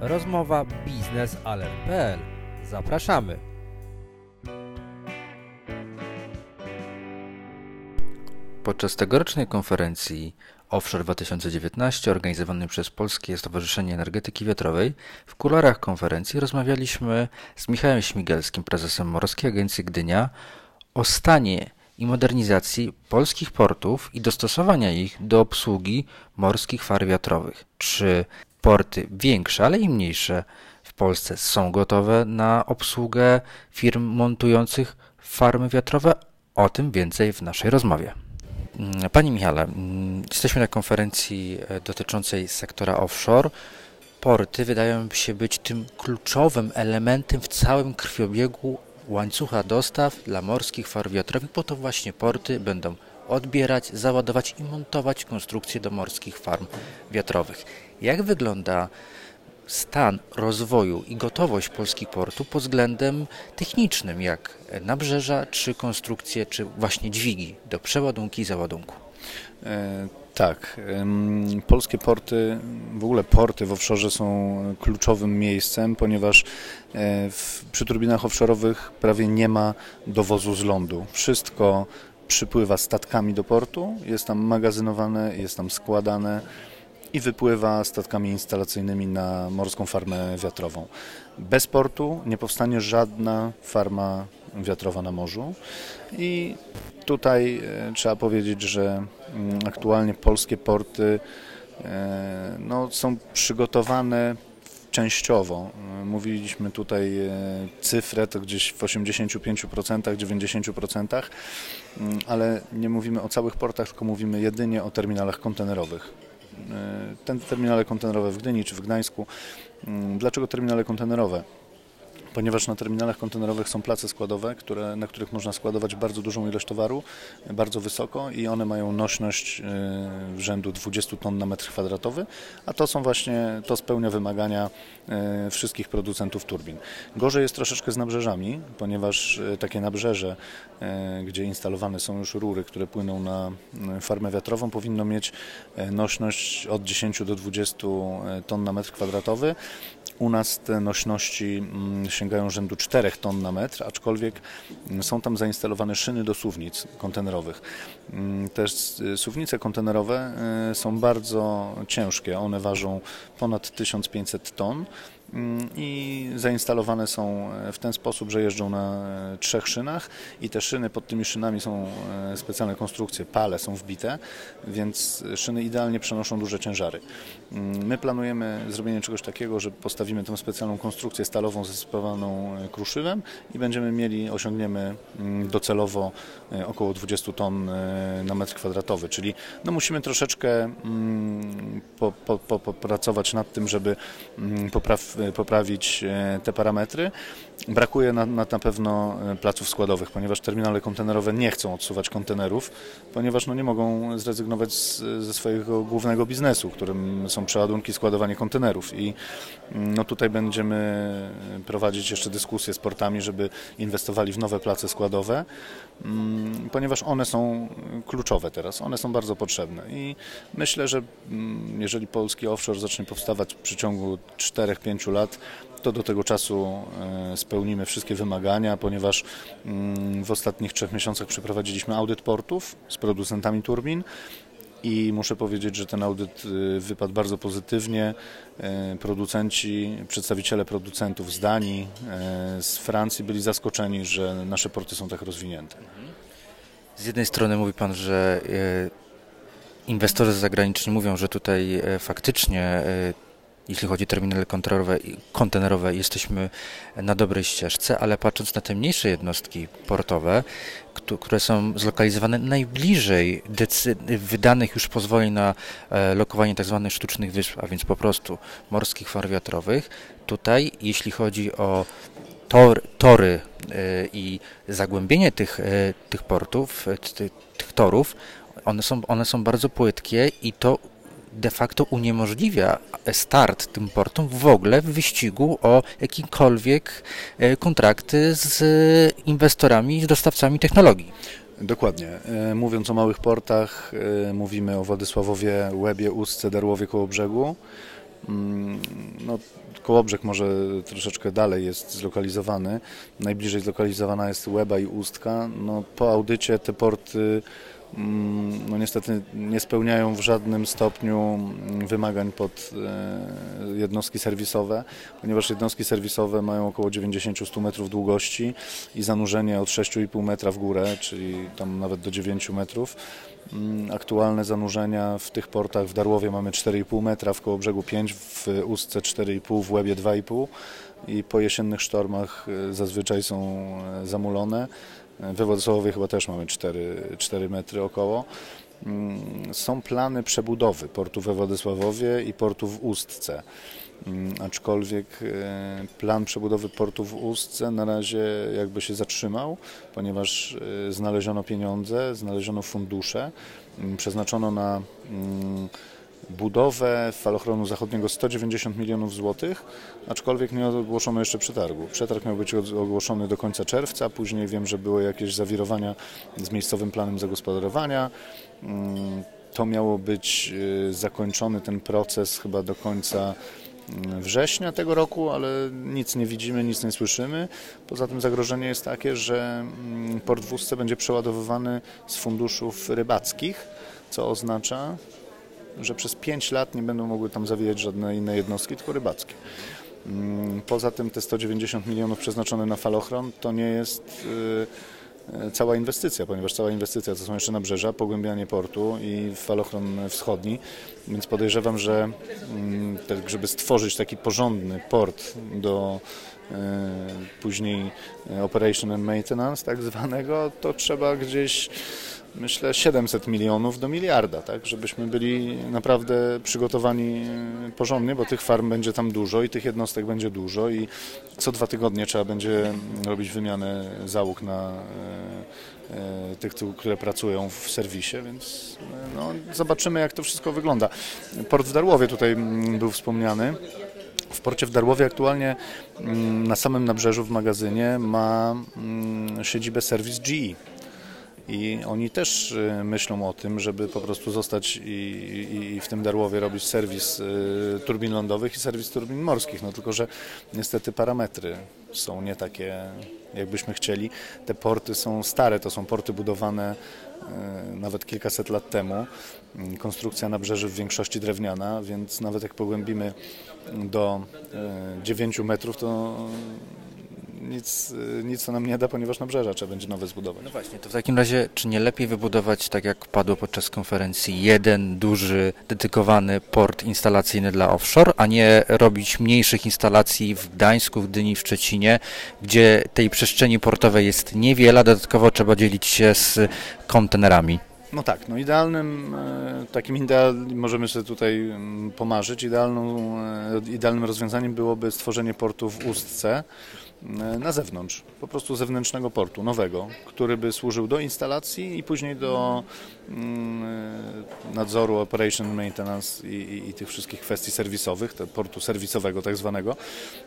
Rozmowa biznesalert.pl. Zapraszamy. Podczas tegorocznej konferencji Offshore 2019 organizowanej przez Polskie Stowarzyszenie Energetyki Wiatrowej w kularach konferencji rozmawialiśmy z Michałem Śmigelskim, prezesem Morskiej Agencji Gdynia o stanie i modernizacji polskich portów i dostosowania ich do obsługi morskich far wiatrowych. Czy porty większe, ale i mniejsze w Polsce są gotowe na obsługę firm montujących farmy wiatrowe? O tym więcej w naszej rozmowie. Panie Michale, jesteśmy na konferencji e, dotyczącej sektora offshore. Porty wydają się być tym kluczowym elementem w całym krwiobiegu łańcucha dostaw dla morskich far wiatrowych, bo to właśnie porty będą odbierać, załadować i montować konstrukcje do morskich farm wiatrowych. Jak wygląda stan rozwoju i gotowość polskich portów pod względem technicznym, jak nabrzeża, czy konstrukcje, czy właśnie dźwigi do przeładunku i załadunku? E, tak, polskie porty, w ogóle porty w offshore są kluczowym miejscem, ponieważ e, w, przy turbinach offshore'owych prawie nie ma dowozu z lądu. Wszystko przypływa statkami do portu, jest tam magazynowane, jest tam składane i wypływa statkami instalacyjnymi na morską farmę wiatrową. Bez portu nie powstanie żadna farma wiatrowa na morzu i tutaj e, trzeba powiedzieć, że mm, aktualnie polskie porty e, no, są przygotowane częściowo. E, mówiliśmy tutaj cyfrę, to gdzieś w 85%, 90%, mm, ale nie mówimy o całych portach, tylko mówimy jedynie o terminalach kontenerowych. Te terminale kontenerowe w Gdyni czy w Gdańsku. Mm, dlaczego terminale kontenerowe? Ponieważ na terminalach kontenerowych są place składowe, które, na których można składować bardzo dużą ilość towaru, bardzo wysoko i one mają nośność y, rzędu 20 ton na metr kwadratowy, a to są właśnie, to spełnia wymagania y, wszystkich producentów turbin. Gorzej jest troszeczkę z nabrzeżami, ponieważ y, takie nabrzeże, gdzie instalowane są już rury, które płyną na farmę wiatrową, powinno mieć nośność od 10 do 20 ton na metr kwadratowy. U nas te nośności mm, sięgają rzędu 4 ton na metr, aczkolwiek mm, są tam zainstalowane szyny do suwnic kontenerowych. Mm, te suwnice kontenerowe y, są bardzo ciężkie, one ważą ponad 1500 ton i zainstalowane są e, w ten sposób, że jeżdżą na e, trzech szynach i te szyny, pod tymi szynami są e, specjalne konstrukcje, pale są wbite, więc szyny idealnie przenoszą duże ciężary. Mm, my planujemy zrobienie czegoś takiego, że postawimy tę specjalną konstrukcję stalową zespawaną kruszywem i będziemy mieli, osiągniemy mm, docelowo około 20 ton na metr kwadratowy, czyli no musimy troszeczkę po, po, po, popracować nad tym, żeby popraw, poprawić e, te parametry. Brakuje na, na, na pewno e, placów składowych, ponieważ terminale kontenerowe nie chcą odsuwać kontenerów, ponieważ no, nie mogą zrezygnować z, ze swojego głównego biznesu, którym są przeładunki, składowanie kontenerów. I mm, no, tutaj będziemy prowadzić jeszcze dyskusje z portami, żeby inwestowali w nowe place składowe, mm, ponieważ one są kluczowe teraz, one są bardzo potrzebne. I myślę, że mm, jeżeli polski offshore zacznie powstawać w przeciągu 4-5 lat, to do tego czasu e, spełnimy wszystkie wymagania, ponieważ mm, w ostatnich trzech miesiącach przeprowadziliśmy audyt portów z producentami turbin i muszę powiedzieć, że ten audyt e, wypadł bardzo pozytywnie. E, producenci, przedstawiciele producentów z Danii, z Francji byli zaskoczeni, że nasze porty są tak rozwinięte. Z jednej strony mówi Pan, że inwestorzy zagraniczni mówią, że tutaj faktycznie jeśli chodzi o terminale kontenerowe, jesteśmy na dobrej ścieżce, ale patrząc na te mniejsze jednostki portowe, które są zlokalizowane najbliżej wydanych już pozwoleń na e, lokowanie tzw. Tak sztucznych wysp, a więc po prostu morskich far wiatrowych, tutaj jeśli chodzi o tor, tory e, i zagłębienie tych, e, tych portów, tych torów, one są, one są bardzo płytkie i to de facto uniemożliwia start tym portom w ogóle w wyścigu o jakiekolwiek e, kontrakty z inwestorami, z dostawcami technologii. Dokładnie. E, mówiąc o małych portach, e, mówimy o Władysławowie, Łebie, Ustce, Darłowie koło brzegu. Mm, no, Kołobrzeg może troszeczkę dalej jest zlokalizowany. Najbliżej zlokalizowana jest Łeba i Ustka. No, po audycie te porty no niestety nie spełniają w żadnym stopniu wymagań pod e, jednostki serwisowe, ponieważ jednostki serwisowe mają około 90-100 metrów długości i zanurzenie od 6,5 metra w górę, czyli tam nawet do 9 metrów. Mm, aktualne zanurzenia w tych portach w Darłowie mamy 4,5 metra, w Kołobrzegu 5, w Ustce 4,5, w Łebie 2,5 i po jesiennych sztormach e, zazwyczaj są e, zamulone. We Władysławowie chyba też mamy 4, 4 metry około. Mm, są plany przebudowy portu we Władysławowie i portu w Ustce. Mm, aczkolwiek e, plan przebudowy portu w Ustce na razie jakby się zatrzymał, ponieważ e, znaleziono pieniądze, znaleziono fundusze, mm, przeznaczono na budowę falochronu zachodniego 190 milionów złotych, aczkolwiek nie ogłoszono jeszcze przetargu. Przetarg miał być ogłoszony do końca czerwca, później wiem, że były jakieś zawirowania z miejscowym planem zagospodarowania. To miało być e, zakończony ten proces chyba do końca września tego roku, ale nic nie widzimy, nic nie słyszymy. Poza tym zagrożenie jest takie, że mm, port w Ustce będzie przeładowywany z funduszów rybackich, co oznacza, że przez 5 lat nie będą mogły tam zawijać żadne inne jednostki, tylko rybackie. Mm, poza tym te 190 milionów przeznaczone na falochron to nie jest y, E, cała inwestycja, ponieważ cała inwestycja to są jeszcze nabrzeża, pogłębianie portu i falochron wschodni, więc podejrzewam, że mm, żeby stworzyć taki porządny port do e, później operation and maintenance tak zwanego, to trzeba gdzieś myślę 700 milionów do miliarda, tak, żebyśmy byli naprawdę przygotowani e, porządnie, bo tych farm będzie tam dużo i tych jednostek będzie dużo i co dwa tygodnie trzeba będzie robić wymianę załóg na e, e, tych, które pracują w serwisie, więc no, zobaczymy jak to wszystko wygląda. Port w Darłowie tutaj mm, był wspomniany. W porcie w Darłowie aktualnie mm, na samym nabrzeżu w magazynie ma mm, siedzibę serwis GE i oni też y, myślą o tym, żeby po prostu zostać i, i, w tym Darłowie robić serwis y, turbin lądowych i serwis turbin morskich, no tylko, że niestety parametry są nie takie, jakbyśmy chcieli. Te porty są stare, to są porty budowane y, nawet kilkaset lat temu. Konstrukcja nabrzeży w większości drewniana, więc nawet jak pogłębimy do 9 metrów, to nic, nic to nam nie da, ponieważ nabrzeża trzeba będzie nowe zbudować. No właśnie, to w takim razie, czy nie lepiej wybudować, tak jak padło podczas konferencji, jeden duży, dedykowany port instalacyjny dla offshore, a nie robić mniejszych instalacji w Gdańsku, w Gdyni, w Szczecinie, gdzie tej przestrzeni portowej jest niewiele, dodatkowo trzeba dzielić się z kontenerami? No tak, no idealnym, e, takim idealnym, możemy sobie tutaj mm, pomarzyć, idealną, e, idealnym rozwiązaniem byłoby stworzenie portu w Ustce, na zewnątrz, po prostu zewnętrznego portu, nowego, który by służył do instalacji i później do mm, e, nadzoru operation maintenance i, i, i, tych wszystkich kwestii serwisowych, portu serwisowego tak zwanego.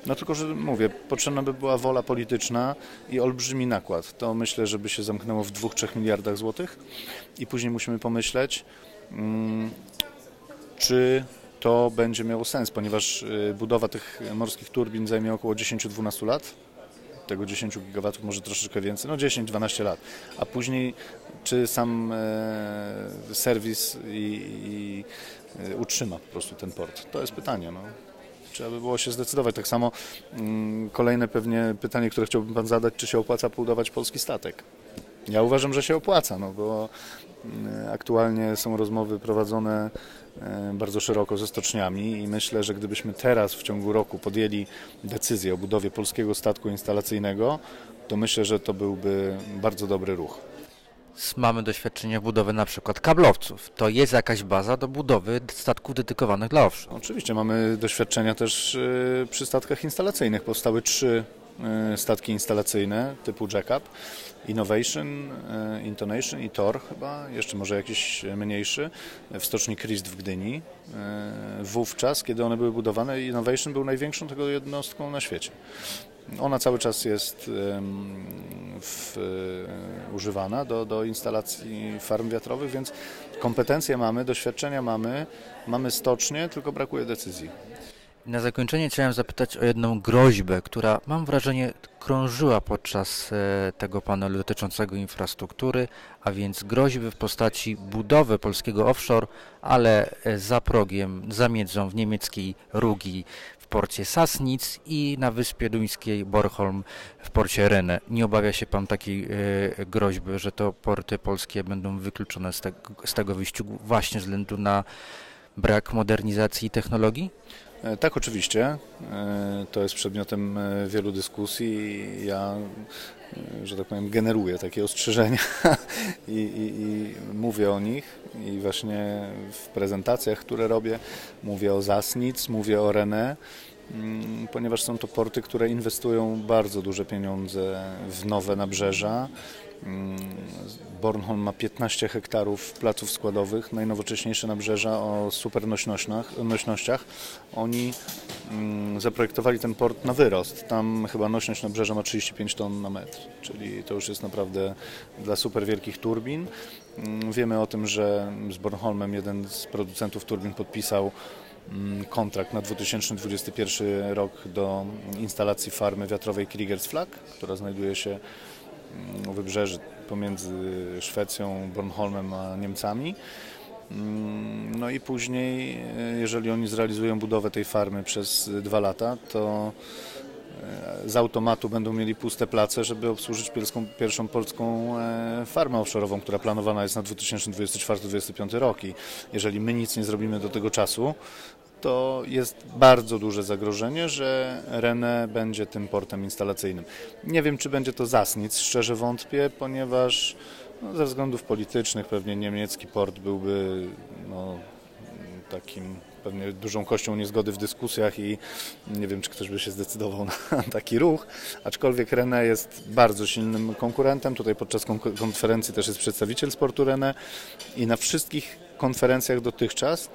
No tylko, że mówię, potrzebna by była wola polityczna i olbrzymi nakład. To myślę, żeby się zamknęło w 2-3 miliardach złotych i później musimy pomyśleć, mm, czy to będzie miało sens, ponieważ e, budowa tych morskich turbin zajmie około 10-12 lat tego 10 gigawatów, może troszeczkę więcej, no 10-12 lat, a później czy sam e, serwis i, i e, utrzyma po prostu ten port? To jest pytanie. No. Trzeba by było się zdecydować. Tak samo mm, kolejne pewnie pytanie, które chciałbym Pan zadać, czy się opłaca budować polski statek? Ja uważam, że się opłaca, no bo mm, aktualnie są rozmowy prowadzone bardzo szeroko ze stoczniami i myślę, że gdybyśmy teraz w ciągu roku podjęli decyzję o budowie polskiego statku instalacyjnego, to myślę, że to byłby bardzo dobry ruch. Mamy doświadczenie budowy na przykład kablowców. To jest jakaś baza do budowy statków dedykowanych dla offshore. Oczywiście mamy doświadczenia też e, przy statkach instalacyjnych. Powstały trzy e, statki instalacyjne typu jackup. Innovation, e, Intonation i Tor chyba, jeszcze może jakiś mniejszy, w stoczni Christ w Gdyni. E, wówczas, kiedy one były budowane, Innovation był największą tego jednostką na świecie. Ona cały czas jest w, e, używana do, do instalacji farm wiatrowych, więc kompetencje mamy, doświadczenia mamy, mamy stocznie, tylko brakuje decyzji. Na zakończenie chciałem zapytać o jedną groźbę, która mam wrażenie krążyła podczas e, tego panelu dotyczącego infrastruktury, a więc groźby w postaci budowy polskiego offshore, ale e, za progiem, za miedzą w niemieckiej Rugi w porcie Sassnitz i na wyspie duńskiej Bornholm w porcie Renne. Nie obawia się Pan takiej e, groźby, że to porty polskie będą wykluczone z, te, z tego wyścigu właśnie ze względu na brak modernizacji technologii? E, tak, oczywiście. E, to jest przedmiotem e, wielu dyskusji. Ja, że tak powiem, generuję takie ostrzeżenia i, i, i, mówię o nich. I właśnie w prezentacjach, które robię, mówię o Zasnic, mówię o René, mm, ponieważ są to porty, które inwestują bardzo duże pieniądze w nowe nabrzeża Bornholm ma 15 hektarów placów składowych, najnowocześniejsze nabrzeża o super nośnościach. Oni mm, zaprojektowali ten port na wyrost. Tam chyba nośność nabrzeża ma 35 ton na metr, czyli to już jest naprawdę dla super wielkich turbin. Mm, wiemy o tym, że z Bornholmem jeden z producentów turbin podpisał kontrakt na 2021 rok do instalacji farmy wiatrowej Kriegers Flag, która znajduje się wybrzeży pomiędzy Szwecją, Bornholmem a Niemcami. Mm, no i później, e, jeżeli oni zrealizują budowę tej farmy przez dwa lata, to e, z automatu będą mieli puste place, żeby obsłużyć pierwszą, polską e, farmę offshore'ową, która planowana jest na 2024-2025 rok. Jeżeli my nic nie zrobimy do tego czasu, to jest bardzo duże zagrożenie, że René będzie tym portem instalacyjnym. Nie wiem, czy będzie to Zasnic, szczerze wątpię, ponieważ no, ze względów politycznych pewnie niemiecki port byłby no, takim pewnie dużą kością niezgody w dyskusjach i nie wiem, czy ktoś by się zdecydował na taki ruch, aczkolwiek René jest bardzo silnym konkurentem. Tutaj podczas konferencji też jest przedstawiciel sportu René i na wszystkich konferencjach dotychczas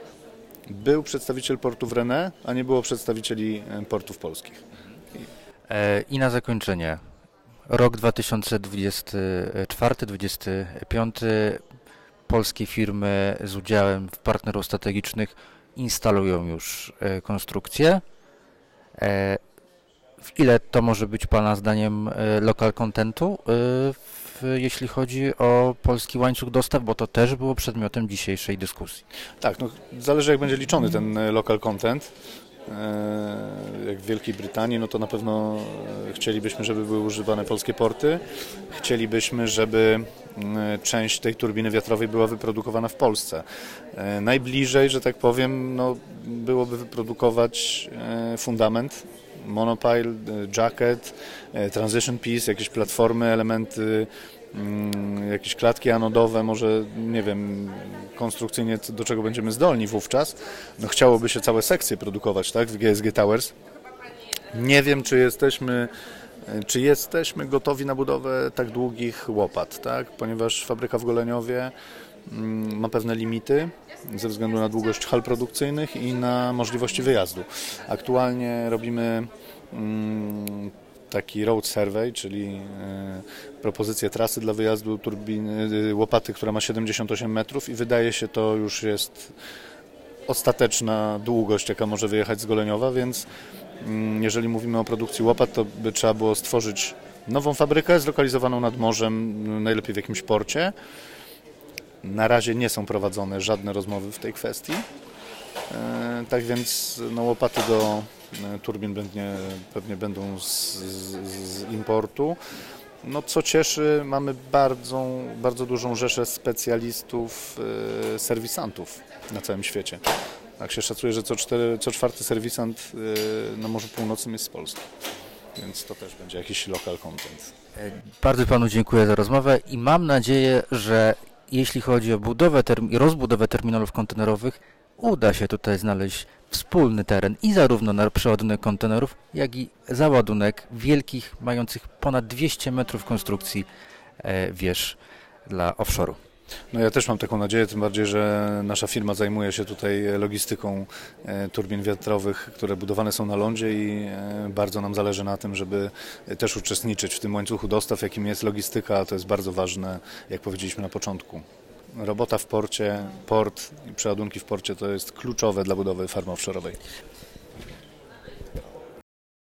był przedstawiciel portów René, a nie było przedstawicieli e, portów polskich. E, I na zakończenie. Rok 2024-2025 polskie firmy z udziałem w partnerów strategicznych instalują już e, konstrukcję. W ile to może być Pana zdaniem lokal contentu jeśli chodzi o polski łańcuch dostaw, bo to też było przedmiotem dzisiejszej dyskusji. Tak, no, zależy jak będzie liczony ten e, local content. E, jak w Wielkiej Brytanii, no to na pewno e, chcielibyśmy, żeby były używane polskie porty. Chcielibyśmy, żeby część tej turbiny wiatrowej była wyprodukowana w Polsce. Najbliżej, że tak powiem, no, byłoby wyprodukować fundament monopile, jacket, transition piece, jakieś platformy, elementy, mm, jakieś klatki anodowe, może nie wiem, konstrukcyjnie do czego będziemy zdolni wówczas. No chciałoby się całe sekcje produkować, tak, w GSG Towers. Nie wiem, czy jesteśmy czy jesteśmy gotowi na budowę tak długich łopat, tak? ponieważ fabryka w Goleniowie ma pewne limity ze względu na długość hal produkcyjnych i na możliwości wyjazdu. Aktualnie robimy mm, taki road survey, czyli e, propozycję trasy dla wyjazdu turbiny, e, łopaty, która ma 78 metrów i wydaje się to już jest ostateczna długość, jaka może wyjechać z Goleniowa, więc mm, jeżeli mówimy o produkcji łopat, to by trzeba było stworzyć nową fabrykę zlokalizowaną nad morzem, najlepiej w jakimś porcie. Na razie nie są prowadzone żadne rozmowy w tej kwestii. E, tak więc no, łopaty do e, turbin pewnie, pewnie będą z, z, z, importu. No, co cieszy, mamy bardzo, bardzo dużą rzeszę specjalistów, e, serwisantów na całym świecie. Tak się szacuje, że co, cztery, co czwarty serwisant na Morzu Północnym jest z Polski. Więc to też będzie jakiś local content. Bardzo Panu dziękuję za rozmowę i mam nadzieję, że jeśli chodzi o budowę i rozbudowę terminalów kontenerowych, uda się tutaj znaleźć wspólny teren i zarówno na przeładunek kontenerów, jak i załadunek wielkich, mających ponad 200 metrów konstrukcji e, wież dla offshore'u. No ja też mam taką nadzieję, tym bardziej, że nasza firma zajmuje się tutaj logistyką e, turbin wiatrowych, które budowane są na lądzie i e, bardzo nam zależy na tym, żeby też uczestniczyć w tym łańcuchu dostaw, jakim jest logistyka, a to jest bardzo ważne, jak powiedzieliśmy na początku. Robota w porcie, port i przeładunki w porcie to jest kluczowe dla budowy farmy offshore'owej.